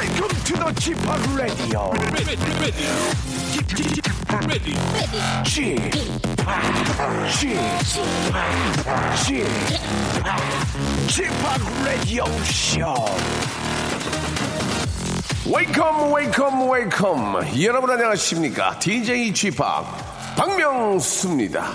Welcome to the Chip Radio. Chip, Chip, Chip, Radio Show. Welcome, welcome, welcome. 여러분 안녕하십니까? DJ Chip 박명수입니다.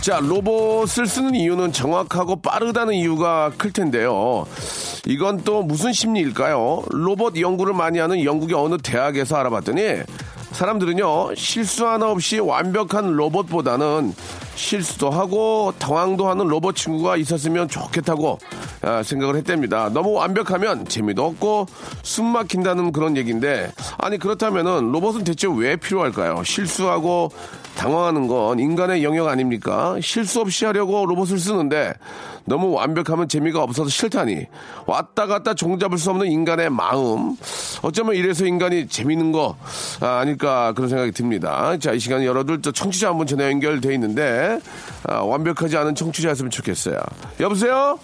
자, 로봇을 쓰는 이유는 정확하고 빠르다는 이유가 클 텐데요. 이건 또 무슨 심리일까요? 로봇 연구를 많이 하는 영국의 어느 대학에서 알아봤더니 사람들은요, 실수 하나 없이 완벽한 로봇보다는 실수도 하고 당황도 하는 로봇 친구가 있었으면 좋겠다고 아, 생각을 했답니다. 너무 완벽하면 재미도 없고 숨 막힌다는 그런 얘기인데 아니 그렇다면은 로봇은 대체 왜 필요할까요? 실수하고 당황하는 건 인간의 영역 아닙니까? 실수 없이 하려고 로봇을 쓰는데 너무 완벽하면 재미가 없어서 싫다니 왔다 갔다 종잡을 수 없는 인간의 마음 어쩌면 이래서 인간이 재밌는 거 아, 아닐까 그런 생각이 듭니다. 자 이 시간 여러분 또 청취자 한 분 전화 연결돼 있는데 아, 완벽하지 않은 청취자였으면 좋겠어요. 여보세요?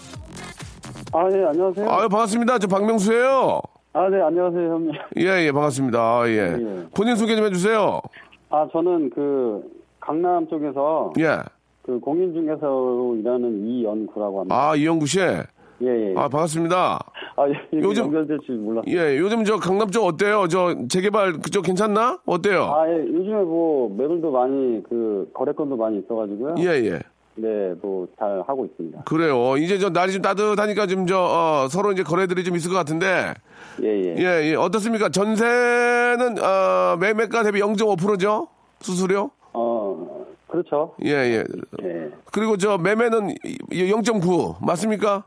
아, 네, 안녕하세요. 아유 반갑습니다. 저 박명수예요. 아, 네, 안녕하세요, 형님. 예, 예, 반갑습니다. 아, 예. 예. 본인 소개 좀 해주세요. 아, 저는 그, 강남 쪽에서 예. 그 공인중개사로 일하는 이연구라고 합니다. 아, 이영구 씨. 예, 예. 아, 반갑습니다. 아, 예, 요즘- 연결될 줄 몰랐어요. 예, 요즘 저 강남 쪽 어때요? 저 재개발 그쪽 괜찮나? 어때요? 아, 예, 요즘에 뭐, 매물도 많이, 그, 거래건도 많이 있어 가지고요. 예, 예. 네, 뭐, 잘 하고 있습니다. 그래요. 이제 저 날이 좀 따뜻하니까 좀 저, 어, 서로 이제 거래들이 좀 있을 것 같은데. 예, 예. 예, 예. 어떻습니까? 전세는, 어, 매매가 대비 0.5%죠? 수수료? 어, 그렇죠. 예, 예. 예. 그리고 저 매매는 0.9. 맞습니까?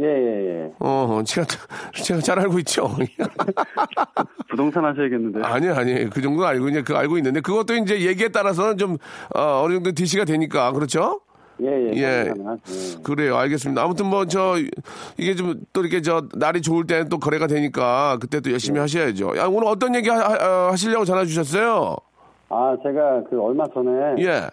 예, 예, 예. 어, 제가, 제가 잘 알고 있죠. 부동산 하셔야겠는데요. 아니, 아니. 그 정도 알고, 이제 그 알고 있는데. 그것도 이제 얘기에 따라서는 좀, 어, 어느 정도 DC가 되니까. 그렇죠? 예, 예. 예. 예. 그래요. 알겠습니다. 아무튼 뭐, 저, 이게 좀 또 이렇게 저, 날이 좋을 때는 또 거래가 되니까 그때 또 열심히 하셔야죠. 야, 오늘 어떤 얘기 하, 하- 하 시려고 전화 주셨어요? 아, 제가 그 얼마 전에 예.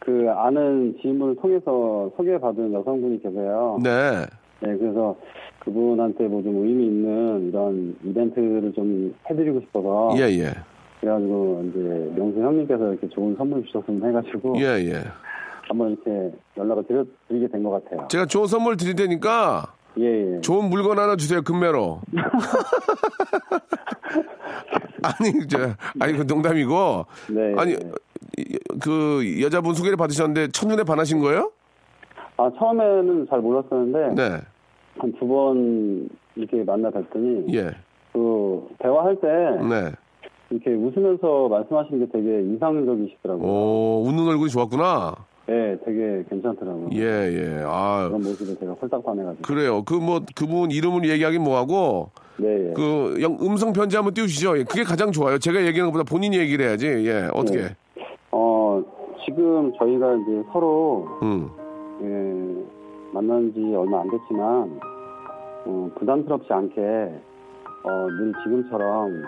그 아는 지인분을 통해서 소개받은 여성분이 계세요. 네. 네, 그래서 그분한테 뭐 좀 의미 있는 이런 이벤트를 좀 해드리고 싶어서 예, 예. 그래가지고 이제 명수 형님께서 이렇게 좋은 선물 주셨으면 해가지고 예, 예. 한번 이렇게 연락을 드려, 드리게 된 것 같아요. 제가 좋은 선물 드릴 테니까 예, 예. 좋은 물건 하나 주세요, 금매로. 아니, 저, 아니, 그 농담이고. 네. 아니, 이- 그 여자분 소개를 받으셨는데 첫눈에 반하신 거예요? 아 처음에는 잘 몰랐었는데 네. 한 두 번 이렇게 만나 뵀더니 예. 그 대화할 때 네. 이렇게 웃으면서 말씀하시는 게 되게 인상적이시더라고요. 오, 웃는 얼굴이 좋았구나. 네, 되게 괜찮더라고요. 예, 예. 아, 그런 모습에 제가 홀딱 반해가지고. 그래요. 그 뭐 그분 이름을 얘기하긴 뭐하고 네, 예. 그 영- 음성 편지 한번 띄우시죠. 예, 그게 가장 좋아요. 제가 얘기하는 것보다 본인이 얘기를 해야지. 예, 어떻게? 네. 어, 지금 저희가 이제 서로, 음, 예, 만난 지 얼마 안 됐지만, 어, 부담스럽지 않게, 어, 늘 지금처럼,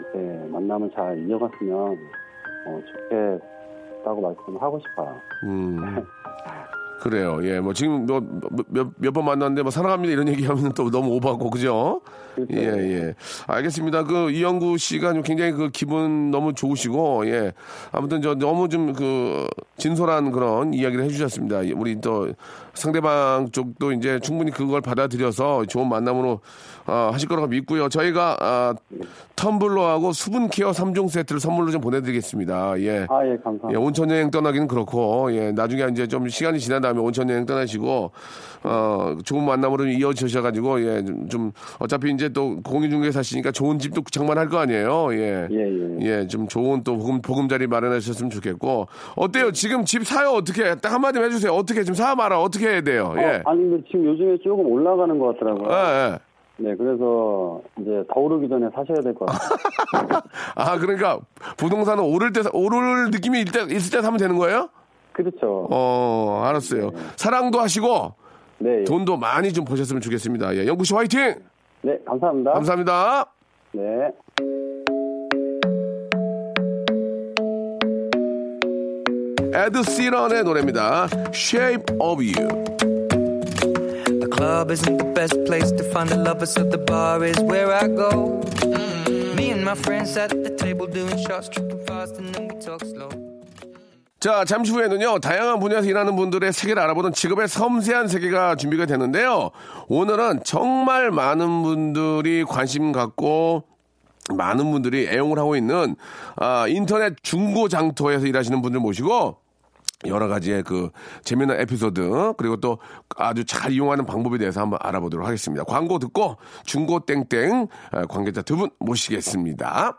이렇게 만남을 잘 이어갔으면, 어, 좋겠다고 말씀을 하고 싶어요. 음. 그래요. 예, 뭐 지금 뭐 몇몇 번 만났는데 뭐 사랑합니다 이런 얘기하면 또 너무 오버하고 그죠? 그렇죠. 예, 예. 알겠습니다. 그 이영구 씨가 좀 굉장히 그 기분 너무 좋으시고 예. 아무튼 저 너무 좀 그 진솔한 그런 이야기를 해주셨습니다. 우리 또 상대방 쪽도 이제 충분히 그걸 받아들여서 좋은 만남으로 어, 하실 거라고 믿고요. 저희가 아, 텀블러하고 수분 케어 3종 세트를 선물로 좀 보내드리겠습니다. 예. 아, 예, 감사합니다. 예, 온천 여행 떠나기는 그렇고, 예, 나중에 이제 좀 시간이 지난 다음에 온천 여행 떠나시고, 어, 좋은 만남으로 이어지셔가지고, 예, 좀, 좀 어차피 이제 또 공인중개 사시니까 좋은 집도 장만할 거 아니에요, 예. 예, 예. 예, 좀 좋은 또 보금, 보금자리 마련하셨으면 좋겠고, 어때요? 지금 집 사요? 어떻게? 딱 한마디 해주세요. 어떻게? 지금 사 말아? 어떻게 해야 돼요? 예. 어, 아니, 근데 지금 요즘에 조금 올라가는 것 같더라고요. 예, 예. 네, 그래서 이제 더 오르기 전에 사셔야 될 것 같아요. 아, 그러니까 부동산은 오를 때, 사- 오를 느낌이 때, 있을 때 사면 되는 거예요? 그렇죠. 어, 알았어요. 사랑도 하시고, 네, 예. 돈도 많이 좀 버셨으면 좋겠습니다. 예, 영구 씨 화이팅! 네, 감사합니다. 감사합니다. 네. 에드 시런의 노래입니다. Shape of You. The club isn't the best place to find a lover, so the bar is where I go. Me and my friends at the table doing shots, tripping fast, and then we talk slow. 자, 잠시 후에는요, 다양한 분야에서 일하는 분들의 세계를 알아보는 직업의 섬세한 세계가 준비가 되는데요. 오늘은 정말 많은 분들이 관심 갖고 많은 분들이 애용을 하고 있는 아, 인터넷 중고 장터에서 일하시는 분들 모시고 여러 가지의 그 재미난 에피소드 그리고 또 아주 잘 이용하는 방법에 대해서 한번 알아보도록 하겠습니다. 광고 듣고 중고 땡땡 아, 관계자 두 분 모시겠습니다.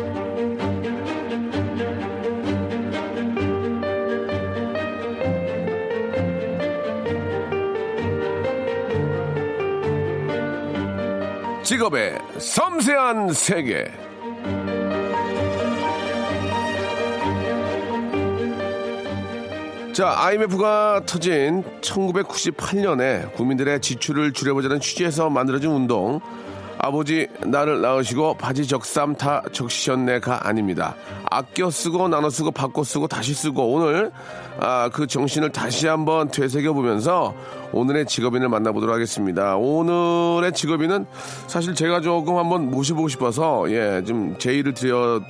직업의 섬세한 세계. 자, IMF가 터진 1998년에 국민들의 지출을 줄여보자는 취지에서 만들어진 운동. 아버지 나를 낳으시고 바지 적삼 다 적시셨네가 아닙니다. 아껴 쓰고 나눠 쓰고 바꿔 쓰고 다시 쓰고 오늘 아, 그 정신을 다시 한번 되새겨 보면서 오늘의 직업인을 만나보도록 하겠습니다. 오늘의 직업인은 사실 제가 조금 한번 모셔보고 싶어서 예, 좀 제의를 드려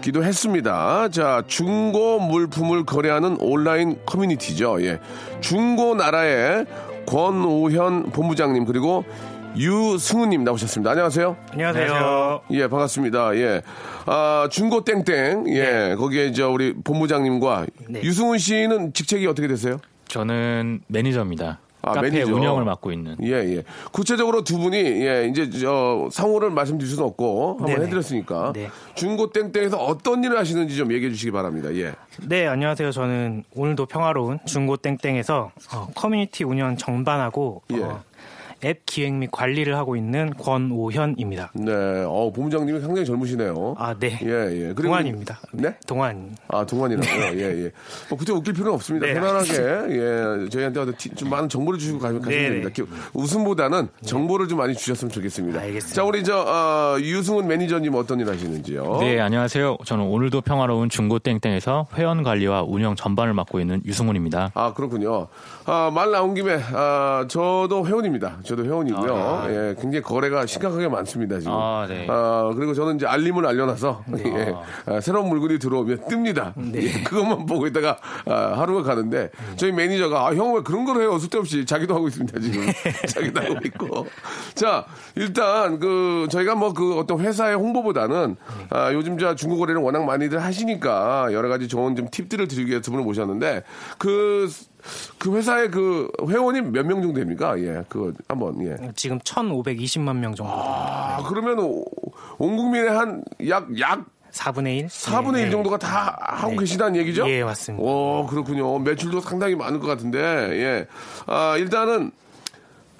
기도 했습니다. 자, 중고 물품을 거래하는 온라인 커뮤니티죠. 예. 중고 나라의 권오현 본부장님 그리고 유승우님 나오셨습니다. 안녕하세요. 안녕하세요. 예, 반갑습니다. 예. 아, 중고 땡땡. 예. 거기에 이제 우리 본부장님과 네. 유승훈 씨는 직책이 어떻게 되세요? 저는 매니저입니다. 아, 카페 매니저. 운영을 맡고 있는. 예, 예. 구체적으로 두 분이, 예, 이제, 저, 상호를 말씀드릴 수는 없고, 한번 네네. 해드렸으니까. 네. 중고 땡땡에서 어떤 일을 하시는지 좀 얘기해 주시기 바랍니다. 예. 네, 안녕하세요. 저는 오늘도 평화로운 중고 땡땡에서 어, 커뮤니티 운영 전반하고 예. 어, 앱 기획 및 관리를 하고 있는 권오현입니다. 네, 어, 본부장님이 상당히 젊으시네요. 아, 네. 예, 예. 그리고- 동안입니다. 네? 동안. 아, 동안이라고. 예, 예. 뭐, 그때 웃길 필요는 없습니다. 네, 편안하게, 예, 저희한테 좀 많은 정보를 주시고 가, 가시면 네, 됩니다. 네. 기- 웃음보다는 정보를 좀 많이 주셨으면 좋겠습니다. 알겠습니다. 자, 우리 저, 어, 유승훈 매니저님 어떤 일 하시는지요? 네, 안녕하세요. 저는 오늘도 평화로운 중고 땡땡에서 회원 관리와 운영 전반을 맡고 있는 유승훈입니다. 아, 그렇군요. 아, 말 나온 김에, 아, 저도 회원입니다. 저도 회원이고요. 예, 굉장히 거래가 심각하게 많습니다, 지금. 아, 네. 아, 그리고 저는 이제 알림을 알려놔서, 예, 아, 새로운 물건이 들어오면 뜹니다. 예, 그것만 보고 있다가, 아, 하루가 가는데, 저희 매니저가, 아, 형 왜 그런 걸 해요? 쓸데없이. 자기도 하고 있습니다, 지금. 자기도 하고 있고. 자, 일단, 그, 저희가 뭐 그 어떤 회사의 홍보보다는, 아, 요즘 저 중고 거래를 워낙 많이들 하시니까, 여러 가지 좋은 좀 팁들을 드리기 위해서 두 분을 모셨는데, 그, 그 회사의 그 회원이 몇 명 정도 됩니까? 예, 그거 한번, 예. 지금 1,520만 명 정도. 아, 그러면 오- 온 국민의 한 약, 약 4분의 1? 4분의 네, 1 정도가 다 하고 네. 계시다는 얘기죠? 예, 맞습니다. 오, 그렇군요. 매출도 상당히 많을 것 같은데, 예. 아, 일단은,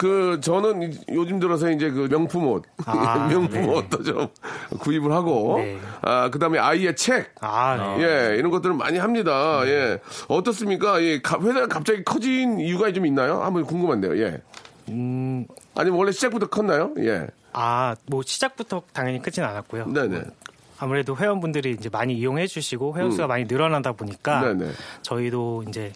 그, 저는 이- 요즘 들어서 이제 그 명품 옷, 아, 명품 네. 옷도 좀 구입을 하고, 네. 아, 그 다음에 아이의 책, 아, 네. 예, 이런 것들을 많이 합니다. 예. 어떻습니까? 예, 가- 회사가 갑자기 커진 이유가 좀 있나요? 한번 궁금한데요, 예. 음, 아니면 원래 시작부터 컸나요? 예. 아, 뭐 시작부터 당연히 크진 않았고요. 네네. 아무래도 회원분들이 이제 많이 이용해 주시고 회원수가 음. 많이 늘어나다 보니까 네네. 저희도 이제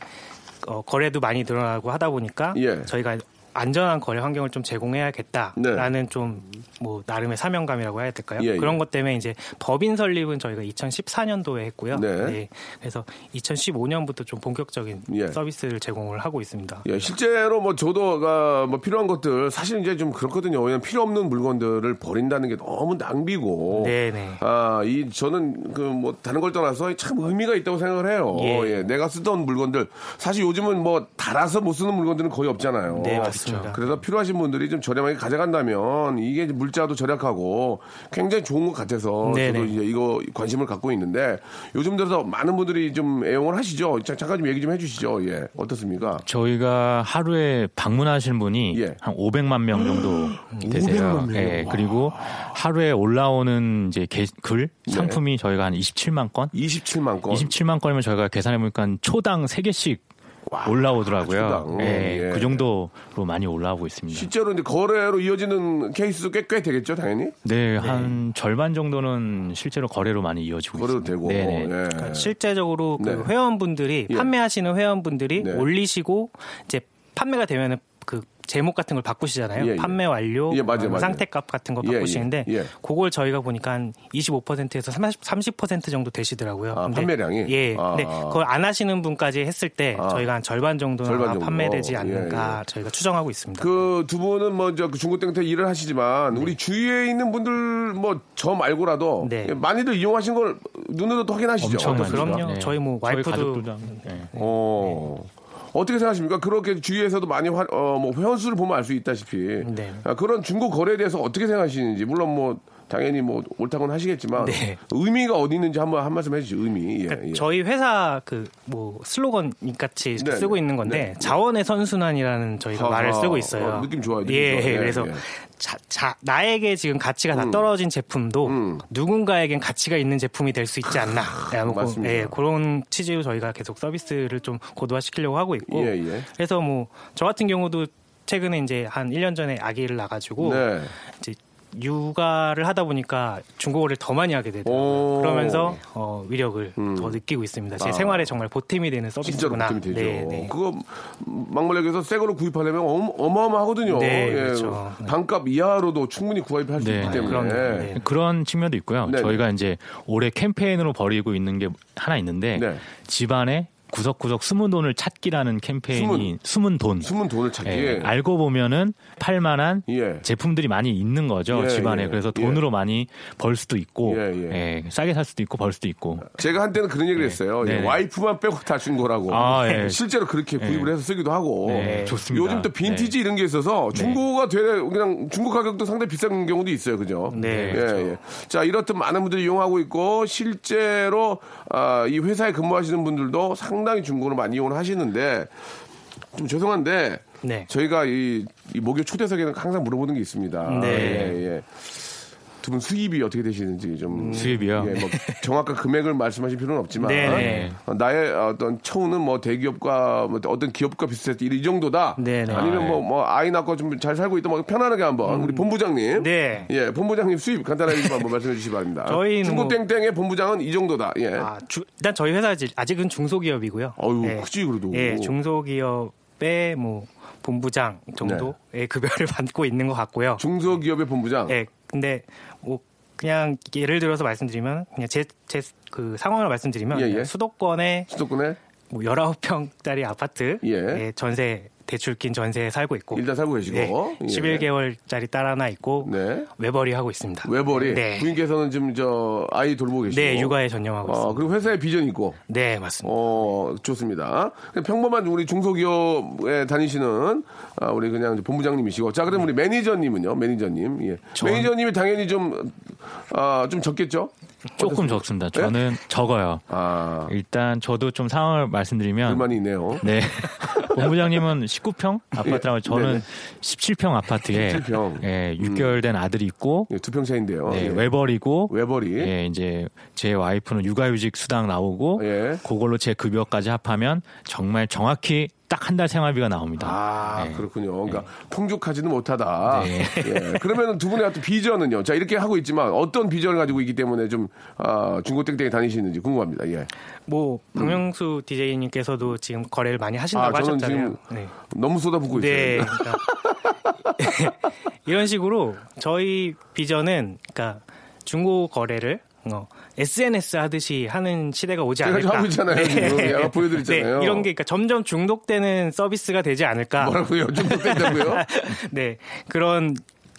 어, 거래도 많이 늘어나고 하다 보니까 예. 저희가 안전한 거래 환경을 좀 제공해야겠다라는 네. 좀뭐 나름의 사명감이라고 해야 될까요? 예, 예. 그런 것 때문에 이제 법인 설립은 저희가 2014년도에 했고요. 네. 그래서 2015년부터 좀 본격적인 예. 서비스를 제공을 하고 있습니다. 예, 실제로 뭐 저도 가뭐 필요한 것들 사실 이제 좀 그렇거든요. 왜냐면 필요 없는 물건들을 버린다는 게 너무 낭비고. 네네. 아, 이 저는 그 뭐 다른 걸 떠나서 참 의미가 있다고 생각을 해요. 예. 예, 내가 쓰던 물건들 사실 요즘은 뭐 달아서 못 쓰는 물건들은 거의 없잖아요. 네, 맞습니다. 그래서 필요하신 분들이 좀 저렴하게 가져간다면 이게 물자도 절약하고 굉장히 좋은 것 같아서 네네. 저도 이제 이거 관심을 갖고 있는데 요즘 들어서 많은 분들이 좀 애용을 하시죠. 자, 잠깐 좀 얘기 좀 해주시죠. 예, 어떻습니까? 저희가 하루에 방문하시는 분이 예. 한 500만 명 정도 500만 되세요. 명. 예, 와. 그리고 하루에 올라오는 이제 게- 글 네. 상품이 저희가 한 27만 건. 27만 건. 27만 건이면 저희가 계산해 보니까 초당 3개씩 올라오더라고요. 초당. 예, 예. 그 정도로 많이 올라오고 있습니다. 실제로 이제 거래로 이어지는 케이스도 꽤, 꽤 되겠죠, 당연히? 네, 한 절반 정도는 실제로 거래로 많이 이어지고 거래도 있습니다. 되고. 네네. 예. 그러니까 실제적으로 그 네. 회원분들이 예. 판매하시는 회원분들이 네. 올리시고 이제 판매가 되면은 그 제목 같은 걸 바꾸시잖아요. 예, 예. 판매 완료, 예, 맞아요, 맞아요. 상태값 같은 거 예, 바꾸시는데 예, 예. 그걸 저희가 보니까 한 25%에서 30, 30% 정도 되시더라고요. 아, 근데 판매량이? 예. 아. 근데 그걸 안 하시는 분까지 했을 때 아. 저희가 한 절반 정도는 절반 정도. 판매되지 않을까 예, 예. 저희가 추정하고 있습니다. 그 두 분은 먼저 그 중고땡땡 일을 하시지만 네. 우리 주위에 있는 분들 뭐 저 말고라도 예, 많이들 이용하신 걸 눈으로 또 확인하시죠. 엄청 많죠. 그럼요. 네. 저희 뭐 저희 와이프도 가족들도 네. 어. 어떻게 생각하십니까? 그렇게 주위에서도 많이 화, 어, 뭐 회원수를 보면 알 수 있다시피 네. 아, 그런 중고 거래에 대해서 어떻게 생각하시는지 물론 뭐 당연히 뭐 옳다고는 하시겠지만 네. 의미가 어디 있는지 한번 한 말씀 해주시죠. 의미. 예, 그러니까 예. 저희 회사 그 뭐 슬로건 같이 이렇게 네, 쓰고 네. 있는 건데 네. 자원의 선순환이라는 저희가 하하. 말을 쓰고 있어요. 어, 느낌 좋아요, 느낌 예, 좋아요. 예, 그래서 예. 자, 자, 나에게 지금 가치가 음. 다 떨어진 제품도 누군가에겐 가치가 있는 제품이 될 수 있지 않나. 그-. 예, 그런 취지로 저희가 계속 서비스를 좀 고도화시키려고 하고 있고. 예, 예. 그래서 뭐 저 같은 경우도 최근에 이제 한 1년 전에 아기를 낳아가지고 네. 이제 육아를 하다 보니까 중국어를 더 많이 하게 되더라고요. 오. 그러면서 어, 위력을 더 느끼고 있습니다. 제 아. 생활에 정말 보탬이 되는 진짜로 서비스구나. 보탬이 되죠. 네, 네. 그거 막물역에서 새 거로 구입하려면 어마- 어마 어마하거든요. 네, 예. 그렇죠. 반값 이하로도 충분히 구입할 수 네. 있기 때문에. 그럼요. 네. 그런 측면도 있고요. 저희가 이제 올해 캠페인으로 벌이고 있는 게 하나 있는데 네. 집안에 구석구석 숨은 돈을 찾기라는 캠페인이 숨은, 돈. 숨은 돈을 찾기. 예, 알고 보면은 팔만한 예. 제품들이 많이 있는 거죠 예, 집안에 예, 그래서 예. 돈으로 많이 벌 수도 있고 예, 예. 예, 싸게 살 수도 있고 벌 수도 있고 제가 한때는 그런 얘기를 했어요. 예, 네. 와이프만 빼고 다 준 거라고. 아, 예. 실제로 그렇게 구입을 해서 쓰기도 하고. 네, 좋습니다. 요즘 또 빈티지 이런 게 있어서 중고가 되게 그냥 중고 가격도 상당히 비싼 경우도 있어요. 그죠? 네, 예, 그렇죠. 예. 자, 이렇듯 많은 분들이 이용하고 있고 실제로 아, 이 회사에 근무하시는 분들도 상 당히 중고를 많이 이용을 하시는데 좀 죄송한데 네. 저희가 이, 이 목요 초대석에는 항상 물어보는 게 있습니다. 네. 예, 예. 두 분 수입이 어떻게 되시는지 좀 수입이요? 예, 뭐 정확한 금액을 말씀하실 필요는 없지만 네네. 어, 나의 어떤 처우는 뭐 대기업과 뭐 어떤 기업과 때이 정도다. 네네. 아니면 뭐, 뭐 아이 낳고 좀 잘 살고 있다. 뭐 편안하게 한번 우리 본부장님. 네. 예, 본부장님 수입 간단하게 좀 한번 말씀해 주시기 바랍니다. 저희는 중고 땡땡의 본부장은 이 정도다. 예. 아, 주- 일단 저희 회사 아직- 아직은 중소기업이고요. 어유 예. 크지 그래도. 예, 중소기업의 뭐 본부장 정도의 급여를 받고 있는 것 같고요. 네. 중소기업의 본부장. 예, 근데 뭐 그냥 예를 들어서 말씀드리면 그냥 제 제 그 상황을 말씀드리면 예, 예. 수도권에 수도권에 뭐 19평짜리 아파트 예. 예, 전세 대출 낀 전세에 살고 있고 일단 살고 계시고. 예, 예. 11개월짜리 딸 하나 있고 네. 외벌이 하고 있습니다. 외벌이 네. 부인께서는 지금 저 아이 돌보고 계시고. 네, 육아에 전념하고 어, 있습니다. 그리고 회사에 비전이 있고. 네, 맞습니다. 어, 좋습니다. 평범한 우리 중소기업에 다니시는 아, 우리 그냥 본부장님이시고. 자, 그럼 우리 매니저님은요? 매니저님. 예. 매니저님이 당연히 좀, 아, 좀 적겠죠? 조금 적습니다. 네? 저는 적어요. 아, 일단 저도 좀 상황을 말씀드리면 불만이 있네요. 네. 본부장님은 19평 아파트라고 저는 네네. 17평 아파트에 17평. 예, 6개월 된 아들이 있고 예, 두 평 차인데요. 네, 예. 외벌이고 외벌이. 예, 이제 제 와이프는 육아휴직 수당 나오고 예. 그걸로 제 급여까지 합하면 정말 정확히 딱 한 달 생활비가 나옵니다. 아, 네. 그렇군요. 그러니까 풍족하지는 못하다. 네. 예. 그러면 두 분의 어떤 비전은요? 자, 이렇게 하고 있지만 어떤 비전을 가지고 있기 때문에 좀, 아, 중고땡땡이 다니시는지 궁금합니다. 예. 뭐 박명수 DJ님께서도 지금 거래를 많이 하신다고 아, 저는 하셨잖아요. 지금 네. 너무 쏟아붓고 네. 있어요. 그러니까 이런 식으로 저희 비전은 그러니까 중고 거래를 어, SNS 하듯이 하는 시대가 오지 않을까. 하고 있잖아요, 지금. 아까 보여드렸잖아요. 네, 이런 게 그러니까 점점 중독되는 서비스가 되지 않을까. 뭐라고요? 중독된다고요? 네, 그런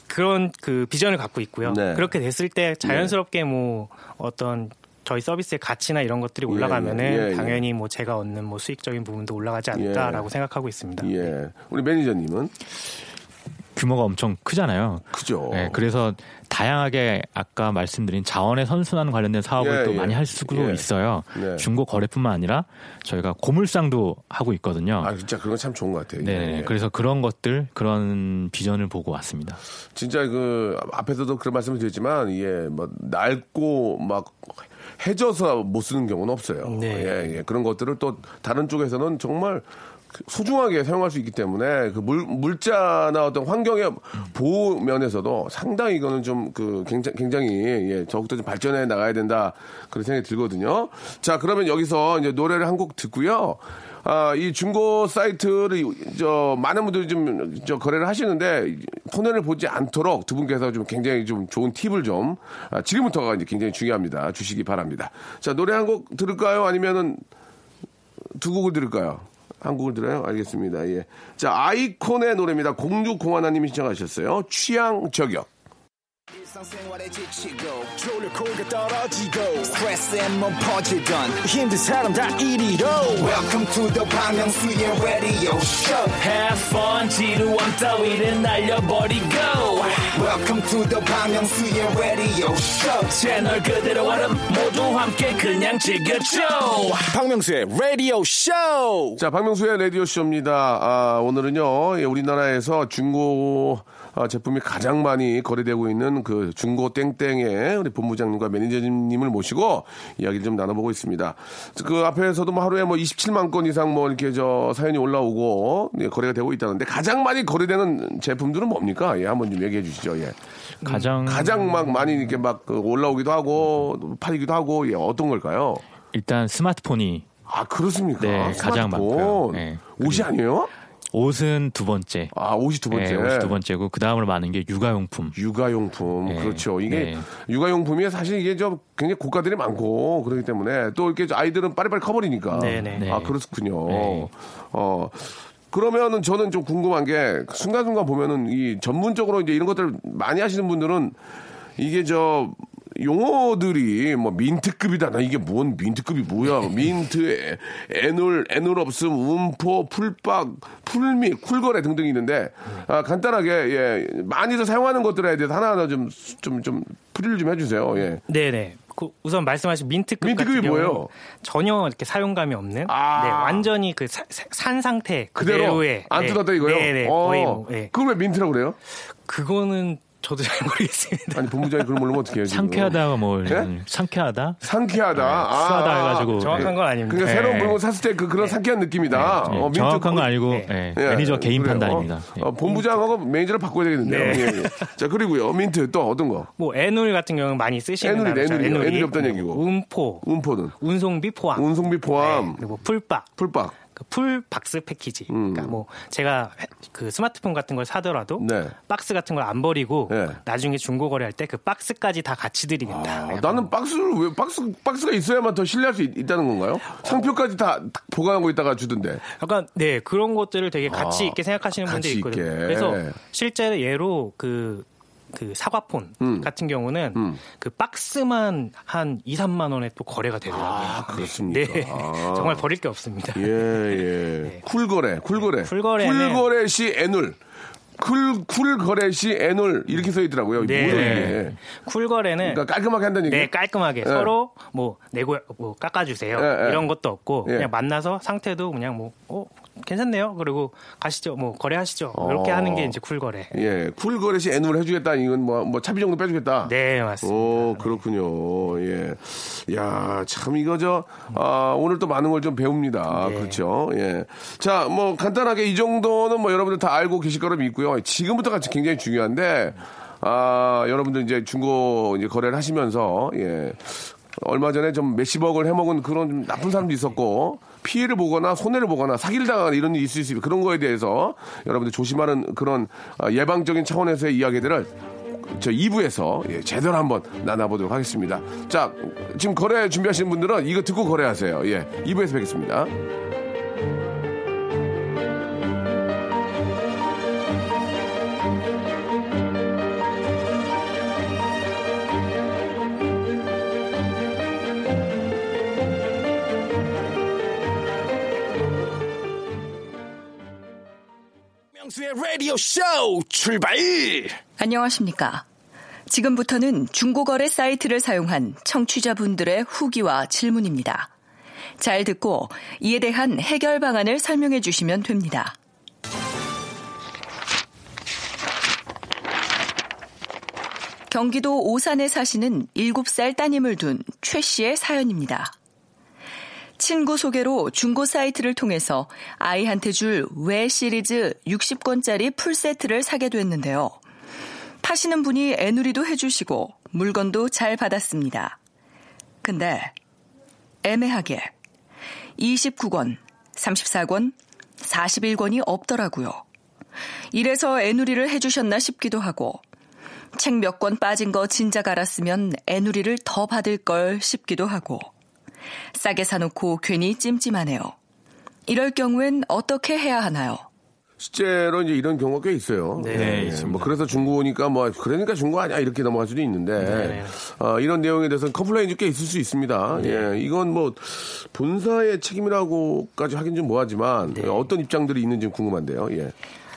그런 그 비전을 갖고 있고요. 네. 그렇게 됐을 때 자연스럽게 뭐 어떤 저희 서비스의 가치나 이런 것들이 올라가면은 예, 예, 예. 당연히 뭐 제가 얻는 뭐 수익적인 부분도 올라가지 않을까라고 예. 생각하고 있습니다. 예. 우리 매니저님은? 규모가 엄청 크잖아요. 그죠. 네, 그래서 다양하게 아까 말씀드린 자원의 선순환 관련된 사업을 예, 또 예. 많이 할 수도 예. 있어요. 네. 중고 거래뿐만 아니라 저희가 고물상도 하고 있거든요. 아, 진짜 그런 거참 좋은 것 같아요. 네, 예. 그래서 그런 것들 그런 비전을 보고 왔습니다. 진짜 그 앞에서도 그런 말씀을 드렸지만 예, 뭐 낡고 막 해져서 못 쓰는 경우는 없어요. 네. 예, 예. 그런 것들을 또 다른 쪽에서는 정말 소중하게 사용할 수 있기 때문에 그 물, 물자나 어떤 환경의 보호 면에서도 상당히 이거는 좀 그 굉장히, 굉장히 예, 더욱더 좀 발전해 나가야 된다 그런 생각이 들거든요. 자, 그러면 여기서 이제 노래를 한 곡 듣고요. 아, 이 중고 사이트를 저 많은 분들이 좀 저 거래를 하시는데 손해를 보지 않도록 두 분께서 좀 굉장히 좀 좋은 팁을 좀 아, 지금부터가 이제 굉장히 중요합니다. 주시기 바랍니다. 자, 노래 한 곡 들을까요? 아니면은 두 곡을 들을까요? 한 곡을 들어요? 알겠습니다. 예. 자, 아이콘의 노래입니다. 공주공하나님이 신청하셨어요. 취향 저격. 일상생활에 지치고, 졸려 코가 떨어지고, 스트레스에 몸 퍼지던, 힘든 사람 다 이리로. welcome to the Bang Myung-soo's radio show. Have fun 지루함 따위를 날려버리고. Welcome to the Bang Myung-soo's radio show. 채널 그대로 얼음 모두 함께 그냥 즐겨줘. 박명수의 radio show. 자, 박명수의 라디오 쇼입니다. 아, 오늘은요, 예, 우리나라에서 중고 아, 제품이 가장 많이 거래되고 있는 그 중고 땡땡의 우리 본부장님과 매니저님을 모시고 이야기를 좀 나눠보고 있습니다. 그 앞에서도 뭐 하루에 뭐 27만 건 이상 뭐 이렇게 저 사연이 올라오고 예, 거래가 되고 있다는데 가장 많이 거래되는 제품들은 뭡니까? 예, 한번 좀 얘기해 주시죠. 예. 가장 가장 막 많이 이렇게 막그 올라오기도 하고 팔리기도 하고 예, 어떤 걸까요? 일단 스마트폰이 아, 그렇습니까? 네, 가장 스마트폰. 많고요. 네. 옷이 아니에요? 옷은 두 번째. 아, 옷이 두 번째. 네, 옷이 두 번째고 그 다음으로 많은 게 육아용품. 육아용품 네. 그렇죠 이게 네. 육아용품이 사실 이게 저 굉장히 고가들이 많고 그렇기 때문에 또 이렇게 아이들은 빨리빨리 커버리니까 네네. 네. 아 그렇군요 네. 어 그러면은 저는 좀 궁금한 게 순간순간 보면은 이 전문적으로 이제 이런 것들 많이 하시는 분들은 이게 저 용어들이 뭐 민트급이다. 나 이게 뭔 민트급이 뭐야? 민트, 애- 애놀, 애놀 없음, 음포, 풀박, 풀미, 쿨거래 등등이 있는데 아, 간단하게 예 많이들 사용하는 것들에 대해서 하나하나 좀좀 좀 풀이를 좀 해주세요. 예. 네네. 그 우선 말씀하신 민트급 민트급이 뭐예요? 전혀 이렇게 사용감이 없는 아. 네, 완전히 그 산 상태 그대로 그대로의 안 네, 뜯었다 이거요? 네네 어, 거의 뭐, 네. 그걸 왜 민트라고 그래요? 그거는 저도 잘 모르겠습니다. 아니 본부장이 그걸 모르면 어떻게 해요? 상쾌하다가 뭐 네? 상쾌하다? 상쾌하다. 아, 수하다 해가지고 정확한 건 아닙니다. 그러니까 네. 새로운 물건 샀을 때 그 그런 상쾌한 느낌이다. 네, 어, 민트 정확한 건 그- 아니고 네. 매니저 개인 그래요. 판단입니다. 예. 어, 본부장하고 매니저를 바꿔야 되겠는데요. 네. 예, 예. 자 그리고요 민트 또 어떤 거? 뭐 에눌 같은 경우는 많이 쓰시는 에누리. 에누리. 에누리 없다는 얘기고. 운포, 운포는 운송비 포함, 운송비 포함, 네, 그리고 풀박, 풀박. 그풀 박스 패키지. 그러니까 뭐 제가 해- 그 스마트폰 같은 걸 사더라도 음. 네. 박스 같은 걸 안 버리고 네. 나중에 중고 거래할 때 그 박스까지 다 같이 드리겠다. 아, 나는 박스를 왜 박스 박스가 있어야만 더 신뢰할 수 있, 다는 건가요? 상표까지 다 보관하고 있다가 주던데. 약간 네 그런 것들을 되게 가치 아, 있게 생각하시는 분들이 있거든요. 있게. 그래서 실제 예로 그, 그 사과폰 음. 같은 경우는 음. 그 박스만 한 2, 3만 원에 또 거래가 되더라고요. 아, 그렇습니까? 네. 아. 정말 버릴 게 없습니다. 예, 예. 쿨거래, 쿨거래. 쿨거래는- 쿨거래 시 에눌. 쿨, 쿨거래 시 에눌. 이렇게 써 있더라고요. 네. 뭐예요, 이게? 쿨거래는 그러니까 깔끔하게 한다는 얘기 네, 깔끔하게 예. 서로 뭐 네고 뭐 깎아주세요 예, 예. 이런 것도 없고 예. 그냥 만나서 상태도 그냥 뭐 어, 괜찮네요. 그리고 가시죠. 뭐 거래하시죠. 이렇게 어. 하는 게 이제 쿨 거래. 예, 쿨 거래시 에눌을 해주겠다. 이건 뭐, 뭐 차비 정도 빼주겠다. 네, 맞습니다. 오, 그렇군요. 예. 야, 참 이거 저, 아, 오늘 또 많은 걸 좀 배웁니다. 네. 그렇죠. 예. 자, 뭐 간단하게 이 정도는 뭐 여러분들 다 알고 계실 거로 믿고요. 지금부터가 굉장히 중요한데, 아, 여러분들 이제 중고 이제 거래를 하시면서, 예. 얼마 전에 좀 몇십억을 해먹은 그런 좀 나쁜 사람도 있었고, 피해를 보거나 손해를 보거나 사기를 당하는 이런 일이 있을 수 있습니다. 그런 거에 대해서 여러분들 조심하는 그런 아, 예방적인 차원에서의 이야기들을 저 2부에서 예, 제대로 한번 나눠보도록 하겠습니다. 자, 지금 거래 준비하시는 분들은 이거 듣고 거래하세요. 예, 2부에서 뵙겠습니다. 라디오 쇼 출발! 안녕하십니까. 지금부터는 중고거래 사이트를 사용한 청취자분들의 후기와 질문입니다. 잘 듣고 이에 대한 해결 방안을 설명해 주시면 됩니다. 경기도 오산에 사시는 7살 따님을 둔 최 씨의 사연입니다. 친구 소개로 중고 사이트를 통해서 아이한테 줄외 시리즈 60권짜리 풀세트를 사게 됐는데요. 파시는 분이 애누리도 해주시고 물건도 잘 받았습니다. 근데 애매하게 29권, 34권, 41권이 없더라고요. 이래서 애누리를 해주셨나 싶기도 하고 책 몇 권 빠진 거 진작 알았으면 애누리를 더 받을 걸 싶기도 하고 싸게 사놓고 괜히 찜찜하네요. 이럴 경우엔 어떻게 해야 하나요? 실제로 이제 이런 경우가 꽤 있어요. 네, 예, 뭐 그래서 중고니까 뭐 그러니까 중고 아니야 이렇게 넘어갈 수도 있는데 네. 어, 이런 내용에 대해서는 컴플레인이 꽤 있을 수 있습니다. 네. 예, 이건 뭐 본사의 책임이라고까지 하긴 좀 뭐하지만 네. 어떤 입장들이 있는지 궁금한데요. 예.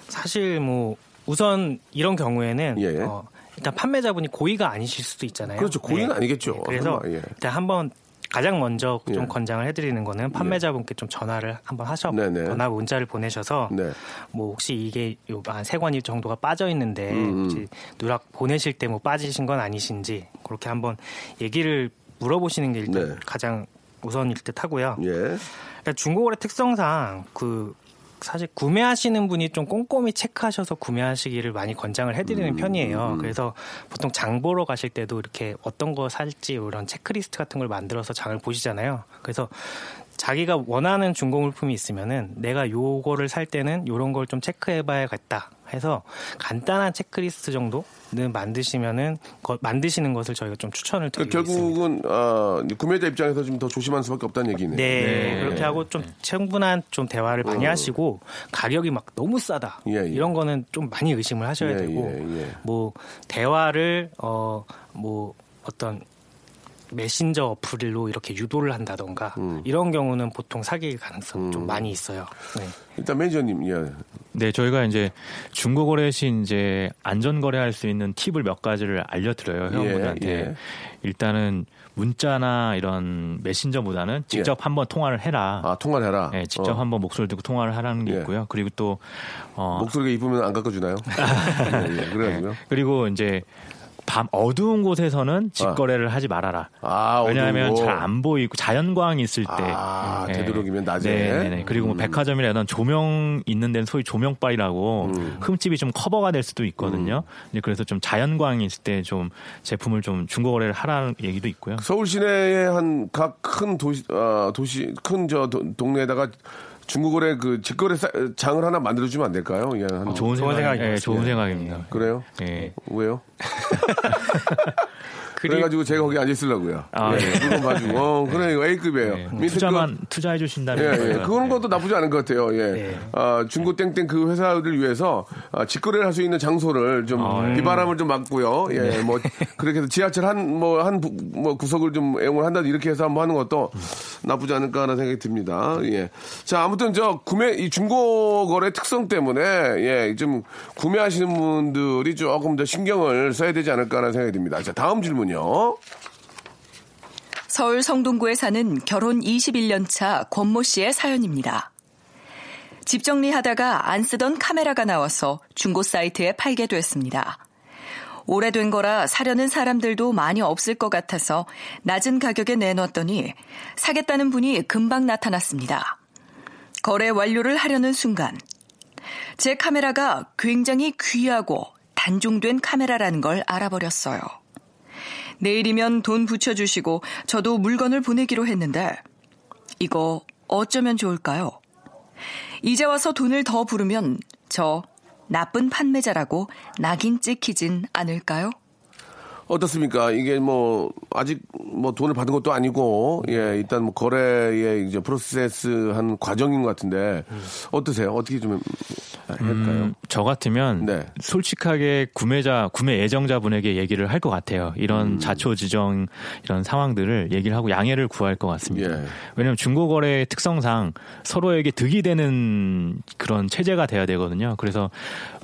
사실 뭐 우선 이런 경우에는 예. 어, 일단 판매자분이 고의가 아니실 수도 있잖아요. 그렇죠. 고의는 아니겠죠. 그래서 설마, 예. 일단 한번 가장 먼저 좀 예. 권장을 해드리는 거는 판매자분께 좀 전화를 한번 하셔거나 문자를 보내셔서 네. 뭐 혹시 이게 요한세 권이 정도가 빠져 있는데 음. 혹시 누락 보내실 때 뭐 빠지신 건 아니신지 그렇게 한번 얘기를 물어보시는 게 일단 네. 가장 우선일 듯 하고요. 예. 그러니까 중고거래 특성상 그 사실 구매하시는 분이 좀 꼼꼼히 체크하셔서 구매하시기를 많이 권장을 해드리는 음, 편이에요. 그래서 보통 장 보러 가실 때도 이렇게 어떤 거 살지 이런 체크리스트 같은 걸 만들어서 장을 보시잖아요. 그래서 자기가 원하는 중고 물품이 있으면은 내가 요거를 살 때는 요런 걸 좀 체크해봐야겠다 해서 간단한 체크리스트 정도는 만드시면은 거- 만드시는 것을 저희가 좀 추천을 그러니까 드리고 있습니다. 결국은 아, 구매자 입장에서 좀 더 조심할 수밖에 없다는 얘기네요. 네, 그렇게 하고 좀 충분한 좀 대화를 많이 하시고 가격이 막 너무 싸다 어. 예, 예. 이런 거는 좀 많이 의심을 하셔야 예, 되고 예, 예. 뭐 대화를 어 뭐 어떤 메신저 어플로 이렇게 유도를 한다던가 음. 이런 경우는 보통 사기 가능성 좀 많이 있어요. 네. 일단 매니저님, 예. 네, 저희가 이제 중고거래 시 이제 안전 거래할 수 있는 팁을 몇 가지를 알려드려요, 회원분들한테. 예. 일단은 문자나 이런 메신저보다는 직접 한번 통화를 해라. 예. 아, 통화를 해라. 네, 직접 어. 한번 목소리 듣고 통화를 하라는 게 예. 있고요. 그리고 또 어, 목소리가 이쁘면 안 깎아주나요? 예, 예. 그래가지고요. 그리고 이제 밤 어두운 곳에서는 직거래를 하지 말아라. 아, 왜냐하면. 잘 안 보이고 자연광이 있을 때. 아, 예. 되도록이면 낮에. 네네네. 그리고 뭐 음. 백화점이나 조명 있는 데는 소위 조명빨이라고 음. 흠집이 좀 커버가 될 수도 있거든요. 이제 그래서 좀 자연광이 있을 때 좀 제품을 좀 중고거래를 하라는 얘기도 있고요. 서울 시내의 한 각 큰 도시, 아, 도시, 큰 저 동네에다가 중국거래 그 직거래 사- 장을 하나 만들어주면 안 될까요? 예, 한 좋은, 생각, 예, 좋은 생각입니다. 그래요? 예. 왜요? 그래가지고 제가 거기 앉아 있으려고요. 아, 예, 예. 그거 봐주고. 어, 그래, 이거 A급이에요. 예. 밑에 투자만 투자해 주신다면 예, 예. 그런 예. 것도 나쁘지 않은 것 같아요. 예. 아, 중고 땡땡 그 회사를 위해서 아, 직거래를 할 수 있는 장소를 좀 아, 예. 비바람을 좀 막고요. 예, 네. 뭐 그렇게 해서 지하철 한 뭐한뭐 구석을 좀 애용을 한다 이렇게 해서 한번 하는 것도 나쁘지 않을까라는 생각이 듭니다. 예. 자, 아무튼 저 구매 이 중고 거래 특성 때문에 예, 좀 구매하시는 분들이 조금 더 신경을 써야 되지 않을까라는 생각이 듭니다. 자, 다음 질문 요. 서울 성동구에 사는 결혼 21년 차 권모 씨의 사연입니다. 집 정리하다가 안 쓰던 카메라가 나와서 중고 사이트에 팔게 됐습니다. 오래된 거라 사려는 사람들도 많이 없을 것 같아서 낮은 가격에 내놨더니 사겠다는 분이 금방 나타났습니다. 거래 완료를 하려는 순간 제 카메라가 굉장히 귀하고 단종된 카메라라는 걸 알아버렸어요. 내일이면 돈 붙여주시고 저도 물건을 보내기로 했는데 이거 어쩌면 좋을까요? 이제 와서 돈을 더 부르면 저 나쁜 판매자라고 낙인 찍히진 않을까요? 어떻습니까? 이게 뭐 아직 뭐 돈을 받은 것도 아니고 예 일단 뭐 거래의 이제 프로세스한 과정인 것 같은데 어떠세요? 어떻게 좀 할까요? 음, 저 같으면 네. 솔직하게 구매자 구매 예정자분에게 얘기를 할 것 같아요. 이런 음. 자초지정 이런 상황들을 얘기를 하고 양해를 구할 것 같습니다. 예. 왜냐하면 중고거래의 특성상 서로에게 득이 되는 그런 체제가 돼야 되거든요. 그래서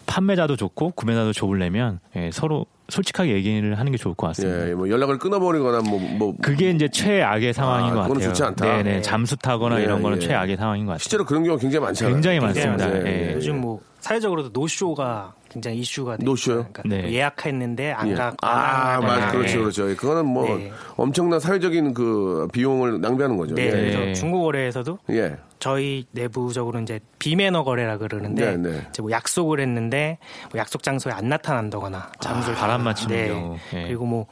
판매자도 좋고 구매자도 좋으려면 예, 서로 솔직하게 얘기를 하는 게 좋을 것 같습니다. 예, 뭐 연락을 끊어버리거나 뭐, 뭐 그게 이제 최악의 상황인 아, 것 같아요. 좋지 않다. 네네 예. 잠수 타거나 예, 이런 거는 예. 최악의 상황인 것 같아요. 실제로 그런 경우가 굉장히 많잖아요. 굉장히 많습니다. 예, 예. 예. 요즘 뭐 사회적으로도 노쇼가 굉장히 이슈가. 노쇼요? 그러니까 네. 예약했는데 안 예. 갔고 아, 맞아. 그렇죠, 그렇죠. 그거는 뭐 네. 엄청난 사회적인 그 비용을 낭비하는 거죠. 네, 예. 그래서 중고거래에서도 예. 저희 내부적으로 이제 비매너 거래라 그러는데 네, 네. 이제 뭐 약속을 했는데 뭐 약속 장소에 안 나타난다거나 잠수를 아, 바람 맞히는 네. 경우. 예. 그리고 뭐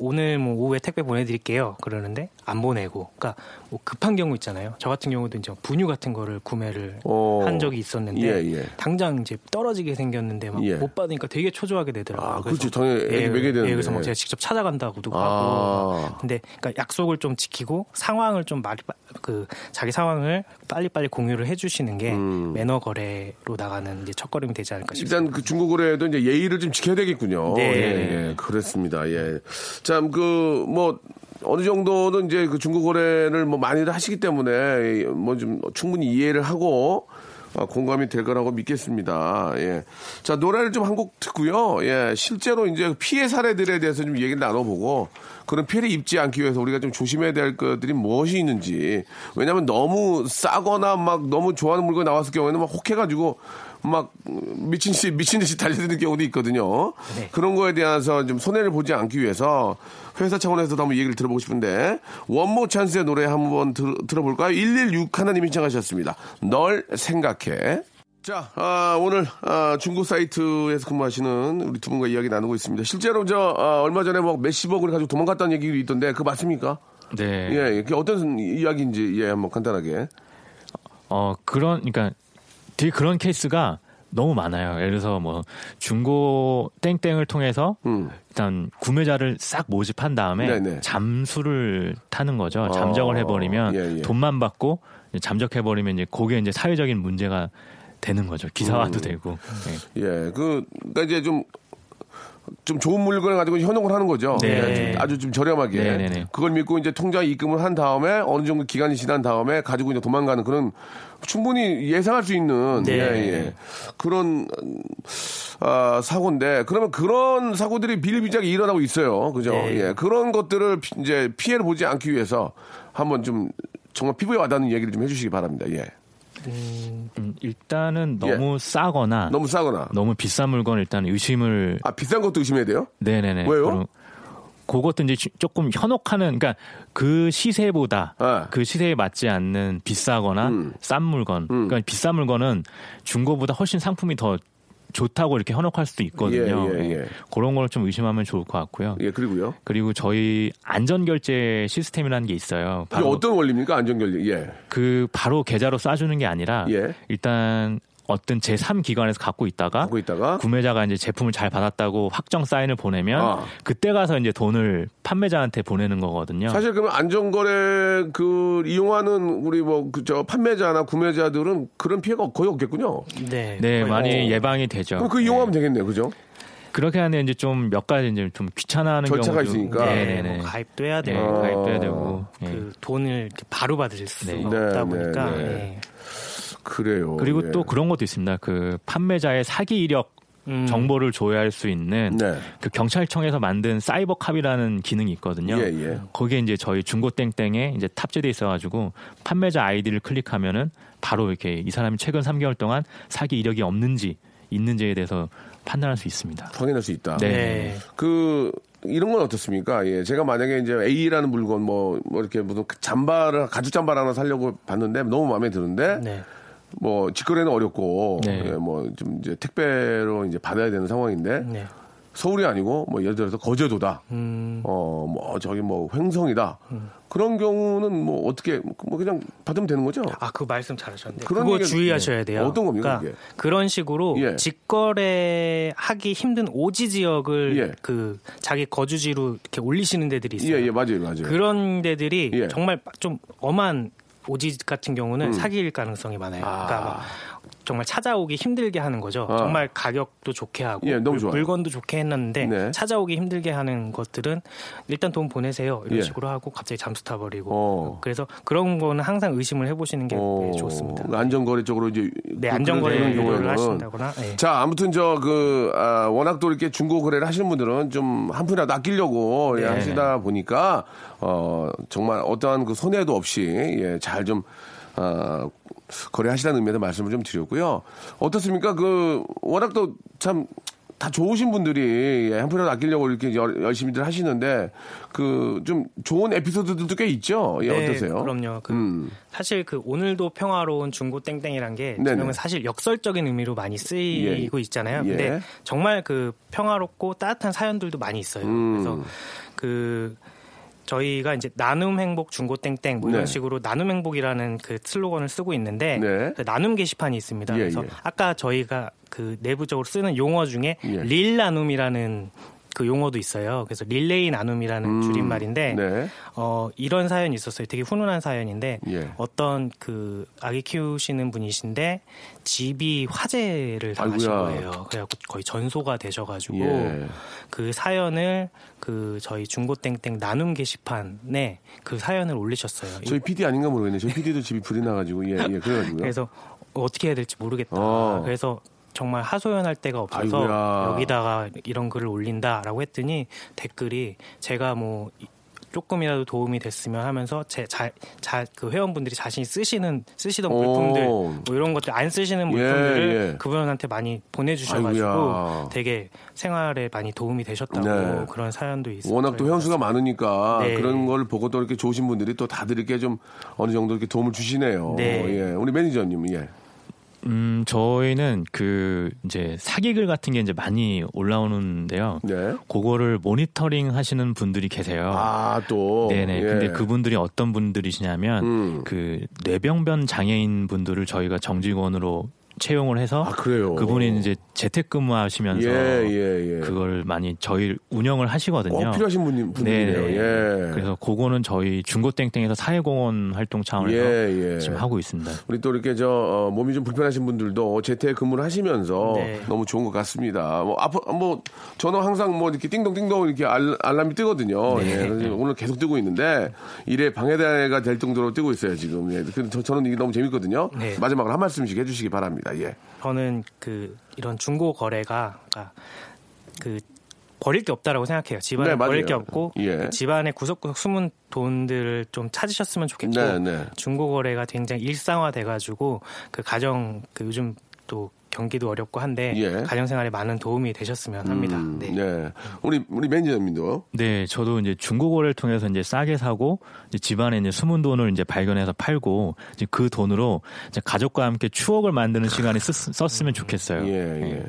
오늘 뭐 오후에 택배 보내드릴게요 그러는데 안 보내고 그러니까 뭐 급한 경우 있잖아요 저 같은 경우도 이제 분유 같은 거를 구매를 어. 한 적이 있었는데 예, 예. 당장 이제 떨어지게 생겼는데 막못 예. 받으니까 되게 초조하게 되더라고요. 아, 그렇죠. 당연히 애기 예, 먹여야 되는데. 예, 그래서 뭐 제가 직접 찾아간다고도 아. 하고. 근데 그러니까 약속을 좀 지키고 상황을 좀 말이 빠- 그 자기 상황을 빨리빨리 공유를 해주시는 게 음. 매너 거래로 나가는 이제 첫걸음이 되지 않을까 싶습니다. 일단 그 중고 거래도 이제 예의를 좀 지켜야 되겠군요. 네. 예, 예, 그렇습니다. 예. 참, 그, 뭐, 어느 정도는 이제 그 중고 거래를 뭐 많이들 하시기 때문에 뭐 좀 충분히 이해를 하고 아, 공감이 될 거라고 믿겠습니다. 예. 자, 노래를 좀 한 곡 듣고요. 예. 실제로 이제 피해 사례들에 대해서 좀 얘기를 나눠보고 그런 피해를 입지 않기 위해서 우리가 좀 조심해야 될 것들이 무엇이 있는지. 왜냐하면 너무 싸거나 막 너무 좋아하는 물건이 나왔을 경우에는 막 혹해가지고 막 미친 듯이 미친 듯이 달려드는 경우도 있거든요. 그런 거에 대해서 좀 손해를 보지 않기 위해서 회사 차원에서도 한번 얘기를 들어보고 싶은데 원모 찬스의 노래 한번 들, 들어볼까요? 116 하나님이 신청하셨습니다. 널 생각해. 자, 아, 오늘 아, 중고 사이트에서 근무하시는 우리 두 분과 이야기 나누고 있습니다. 실제로 저 아, 얼마 전에 뭐 몇십억을 가지고 도망갔다는 얘기도 있던데 그거 맞습니까? 네. 예, 예. 그게 어떤 이야기인지 예, 한번 간단하게. 어 그런 그러니까 되게 그런 케이스가 너무 많아요. 예를 들어서 뭐 중고 땡땡을 통해서 음. 일단 구매자를 싹 모집한 다음에 네네. 잠수를 타는 거죠. 어, 잠적을 해버리면 예, 예. 돈만 받고 잠적해버리면 이제 그게 이제 사회적인 문제가 되는 거죠. 기사화도 음. 되고. 예. 예, 그, 그니까 이제 좀, 좀 좋은 물건을 가지고 현혹을 하는 거죠. 네. 예, 좀 아주 좀 저렴하게. 네, 네, 네. 그걸 믿고 이제 통장에 입금을 한 다음에 어느 정도 기간이 지난 다음에 가지고 이제 도망가는 그런 충분히 예상할 수 있는 네. 예, 예. 그런 음, 아, 사고인데 그러면 그런 사고들이 비일비재하게 일어나고 있어요. 그죠? 네. 예. 그런 것들을 피- 이제 피해를 보지 않기 위해서 한번 좀 정말 피부에 와닿는 얘기를 좀 해주시기 바랍니다. 예. 음, 일단은 너무 싸거나 너무 싸거나. 너무 비싼 물건 일단 의심을 아, 비싼 것도 의심해야 돼요? 네네네. 왜요? 그것도 이제 지- 조금 현혹하는, 그러니까 그 시세보다 네. 그 시세에 맞지 않는 비싸거나 음. 싼 물건. 그러니까 비싼 물건은 중고보다 훨씬 상품이 더 좋다고 이렇게 현혹할 수도 있거든요. 예, 예, 예. 그런 걸 좀 의심하면 좋을 것 같고요. 예, 그리고요. 그리고 저희 안전결제 시스템이라는 게 있어요. 바로 어떤 원리입니까? 안전결리. 예. 그 바로 계좌로 쏴주는 게 아니라 예. 일단 어떤 제3 기관에서 갖고 있다가 갖고 있다가 구매자가 이제 제품을 잘 받았다고 확정 사인을 보내면 아. 그때 가서 이제 돈을 판매자한테 보내는 거거든요. 사실 그러면 안전거래 그 이용하는 우리 뭐저 판매자나 구매자들은 그런 피해가 거의 없겠군요. 네. 네, 많이 어. 예방이 되죠. 그럼 그 이용하면 되겠네요, 그죠? 그렇게 하는데 이제 좀 몇 가지 이제 좀 귀찮아하는 절차가 경우도 있으니까. 네네네. 뭐 가입도 해야 네, 되고 가입도 해야 되고. 예. 그 돈을 바로 받을 수 네. 없다 네, 보니까 네, 네. 네. 그래요. 그리고 예. 또 그런 것도 있습니다. 그 판매자의 사기 이력 음. 정보를 조회할 수 있는 그 경찰청에서 만든 사이버 캅이라는 기능이 있거든요. 예, 예. 거기에 이제 저희 중고 땡땡에 이제 탑재돼 있어가지고 판매자 아이디를 클릭하면은 바로 이렇게 이 사람이 최근 3개월 동안 사기 이력이 없는지 있는지에 대해서 판단할 수 있습니다. 확인할 수 있다. 네. 그 이런 건 어떻습니까? 예, 제가 만약에 이제 A라는 물건 뭐, 뭐 이렇게 무슨 잠바를 가죽 잠바 하나 사려고 봤는데 너무 마음에 드는데 네. 뭐 직거래는 어렵고 네. 예, 뭐좀 이제 택배로 이제 받아야 되는 상황인데 네. 서울이 아니고 뭐 예를 들어서 거제도다. 음. 어, 뭐 저기 뭐 횡성이다. 그런 경우는 뭐 어떻게 뭐 그냥 받으면 되는 거죠? 아, 그 말씀 잘하셨는데 그런 그거 주의하셔야 예. 돼요. 어떤 겁니까, 그러니까? 그런 식으로 예. 직거래 하기 힘든 오지 지역을 예. 그 자기 거주지로 이렇게 올리시는 데들이 있어요. 예, 예, 맞아요, 맞아요. 그런 데들이 예. 정말 좀 엄한 오지 같은 경우는 음. 사기일 가능성이 많아요. 아. 그러니까 막 정말 찾아오기 힘들게 하는 거죠. 아. 정말 가격도 좋게 하고 예, 물-. 물건도 좋게 했는데 네. 찾아오기 힘들게 하는 것들은 일단 돈 보내세요 이런 예. 식으로 하고 갑자기 잠수 타버리고 어. 그래서 그런 거는 항상 의심을 해보시는 게 어, 네, 좋습니다. 안전거래 쪽으로 이제 네, 그- 안전거래 그런 를 경우에는 하신다거나. 예. 자, 아무튼 저그 아, 워낙 또 이렇게 중고 거래를 하시는 분들은 좀 한 푼이라도 아끼려고 예, 네. 하시다 보니까 어 정말 어떠한 그 손해도 없이 예, 잘좀 아, 거래하시라는 의미에서 말씀을 좀 드렸고요. 어떻습니까? 그 워낙 또 참 다 좋으신 분들이 예, 한 푼이라도 아끼려고 이렇게 열- 열심히들 하시는데 그 좀 좋은 에피소드들도 꽤 있죠. 예, 네, 어떠세요? 그럼요. 그 음. 사실 그 오늘도 평화로운 중고 땡땡이란 게. 지금은 사실 역설적인 의미로 많이 쓰이고 예. 있잖아요. 예. 근데 정말 그 평화롭고 따뜻한 사연들도 많이 있어요. 음. 그래서 그 저희가 이제 나눔 행복 중고 땡땡 뭐 이런 네. 식으로 나눔 행복이라는 그 슬로건을 쓰고 있는데 네. 그 나눔 게시판이 있습니다. 예, 그래서 예. 아까 저희가 그 내부적으로 쓰는 용어 중에 예. 릴 나눔이라는 그 용어도 있어요. 그래서 릴레이 나눔이라는 음. 줄임말인데 네. 어, 이런 사연이 있었어요. 되게 훈훈한 사연인데 예. 어떤 그 아기 키우시는 분이신데 집이 화재를 당하신 아이고야. 거예요. 그래갖고 거의 전소가 되셔가지고 예. 그 사연을 그 저희 중고땡땡 나눔 게시판에 그 사연을 올리셨어요. 저희 PD 아닌가 모르겠네요. 저희 PD도 집이 불이 나가지고 예, 예, 그래가지고요. 그래서 어떻게 해야 될지 모르겠다. 어. 그래서 정말 하소연할 데가 없어서 아이고야. 여기다가 이런 글을 올린다라고 했더니 댓글이 제가 뭐 조금이라도 도움이 됐으면 하면서 제자그 회원분들이 자신이 쓰시는 쓰시던 오. 물품들 뭐 이런 것들 안 쓰시는 예, 물품들을 예. 그분한테 많이 보내주셔가지고 아이고야. 되게 생활에 많이 도움이 되셨다고 네. 그런 사연도 있어요. 워낙 또 현수가 많으니까 네. 그런 걸 보고 또 이렇게 좋으신 분들이 또 다들 이렇게 좀 어느 정도 이렇게 도움을 주시네요. 네. 예. 우리 매니저님, 예. 음, 저희는 그 이제 사기글 같은 게 이제 많이 올라오는데요. 네. 그거를 모니터링 하시는 분들이 계세요. 아, 또. 네네. 예. 근데 그분들이 어떤 분들이시냐면 음. 그 뇌병변 장애인 분들을 저희가 정직원으로 채용을 해서 아, 그래요? 그분이 이제 재택근무하시면서 예, 예, 예. 그걸 많이 저희 운영을 하시거든요. 꼭 필요하신 분, 분들이네요. 네네. 예. 그래서 그거는 저희 중고땡땡에서 사회공헌 활동 차원에서 예, 예. 지금 하고 있습니다. 우리 또 이렇게 저 어, 몸이 좀 불편하신 분들도 재택 근무를 하시면서 네. 너무 좋은 것 같습니다. 뭐 앞, 뭐 저는 항상 뭐 이렇게 띵동띵동 이렇게 알, 알람이 뜨거든요. 예, 그래서 오늘 계속 뜨고 있는데 일에 방해가 될 정도로 뜨고 있어요 지금. 예, 근데 저, 저는 이게 너무 재밌거든요. 네. 마지막으로 한 말씀씩 해주시기 바랍니다. 예. 저는 그 이런 중고 거래가 그러니까 그 버릴 게 없다라고 생각해요. 집안에 네. 버릴 게 없고 예. 그 집안에 구석구석 숨은 돈들을 좀 찾으셨으면 좋겠고 네, 네. 중고 거래가 굉장히 일상화 돼가지고 그 가정 그 요즘 또 경기도 어렵고 한데 예. 가정 생활에 많은 도움이 되셨으면 합니다. 음, 네. 네. 우리 우리 매니저님도 네, 저도 이제 중고거래를 통해서 이제 싸게 사고 이제 집안에 이제 숨은 돈을 이제 발견해서 팔고 이제 그 돈으로 이제 가족과 함께 추억을 만드는 시간이 쓰, 썼으면 좋겠어요. 예, 예.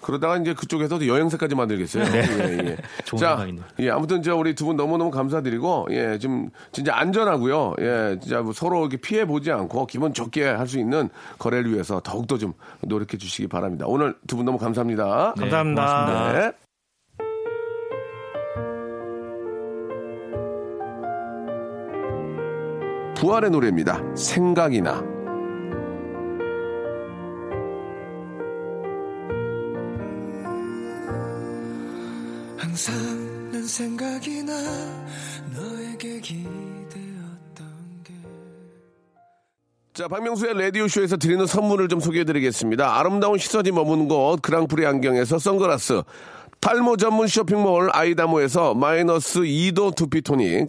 그러다가 이제 그쪽에서도 여행사까지 만들겠어요. 네. 예, 예. 좋은 자, 생각이네요. 예, 아무튼 저 우리 두 분 너무너무 감사드리고, 예, 좀 진짜 안전하고요. 예, 진짜 뭐 서로 이렇게 피해 보지 않고 기분 좋게 할 수 있는 거래를 위해서 더욱더 좀 노력해 주시기 바랍니다. 오늘 두 분 너무 감사합니다. 네, 감사합니다. 고맙습니다. 네. 부활의 노래입니다. 생각이나. 항상 난 생각이 나 너에게 기대었던 게 자, 박명수의 라디오쇼에서 드리는 선물을 좀 소개해 드리겠습니다. 아름다운 시선이 머무는 곳, 그랑프리 안경에서 선글라스, 탈모 전문 쇼핑몰 아이다모에서 마이너스 2도 두피토닉,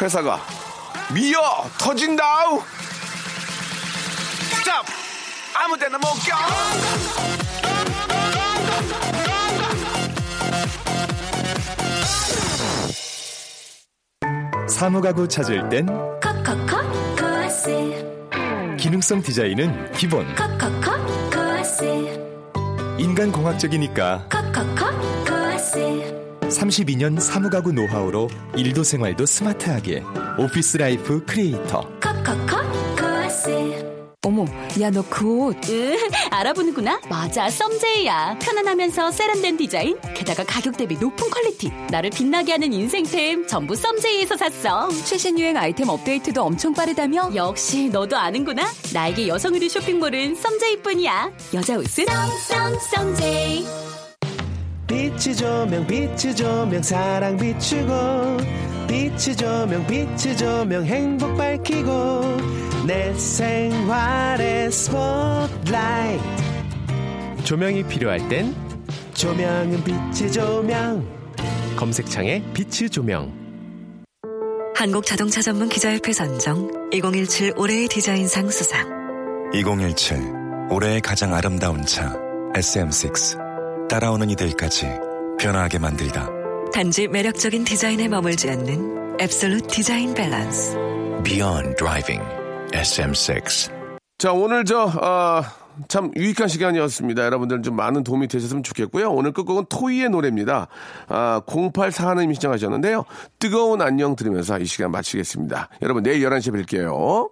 회사가 미어 터진다우. 스탑 아무 데나 못 껴. 사무가구 찾을 땐 컷컷컷 코아스 기능성 디자인은 기본. 컷컷컷 코아스 인간공학적이니까. 컷컷컷 코아스 32년 사무가구 노하우로 일도 생활도 스마트하게 office life creator 컷컷컷 코아스 어머, 야 너 그 옷. 으, 알아보는구나? 맞아, 썸제이야. 편안하면서 세련된 디자인, 게다가 가격 대비 높은 퀄리티. 나를 빛나게 하는 인생템 전부 썸제이에서 샀어. 최신 유행 아이템 업데이트도 엄청 빠르다며? 역시 너도 아는구나. 나에게 여성 의류 쇼핑몰은 썸제이뿐이야. 여자 옷은 썸썸 썸제이. 빛이 조명 빛이 조명 사랑 비추고. 빛이 조명 빛이 조명 행복 밝히고. 내 생활의 스포트라이트. 조명이 필요할 땐 조명은 빛이 조명. 검색창에 빛이 조명. 한국 자동차 전문 기자협회 선정 2017 올해의 디자인상 수상. 2017 올해의 가장 아름다운 차 SM6 따라오는 이들까지 변화하게 만들다 단지 매력적인 디자인에 머물지 않는 앱솔루트 디자인 밸런스 Beyond Driving SM6 자, 오늘 저, 아, 참 유익한 시간이었습니다. 여러분들 좀 많은 도움이 되셨으면 좋겠고요. 오늘 끝곡은 토이의 노래입니다. 아, 0841님이 시청하셨는데요. 뜨거운 안녕 들으면서 이 시간 마치겠습니다. 여러분 내일 11시에 뵐게요.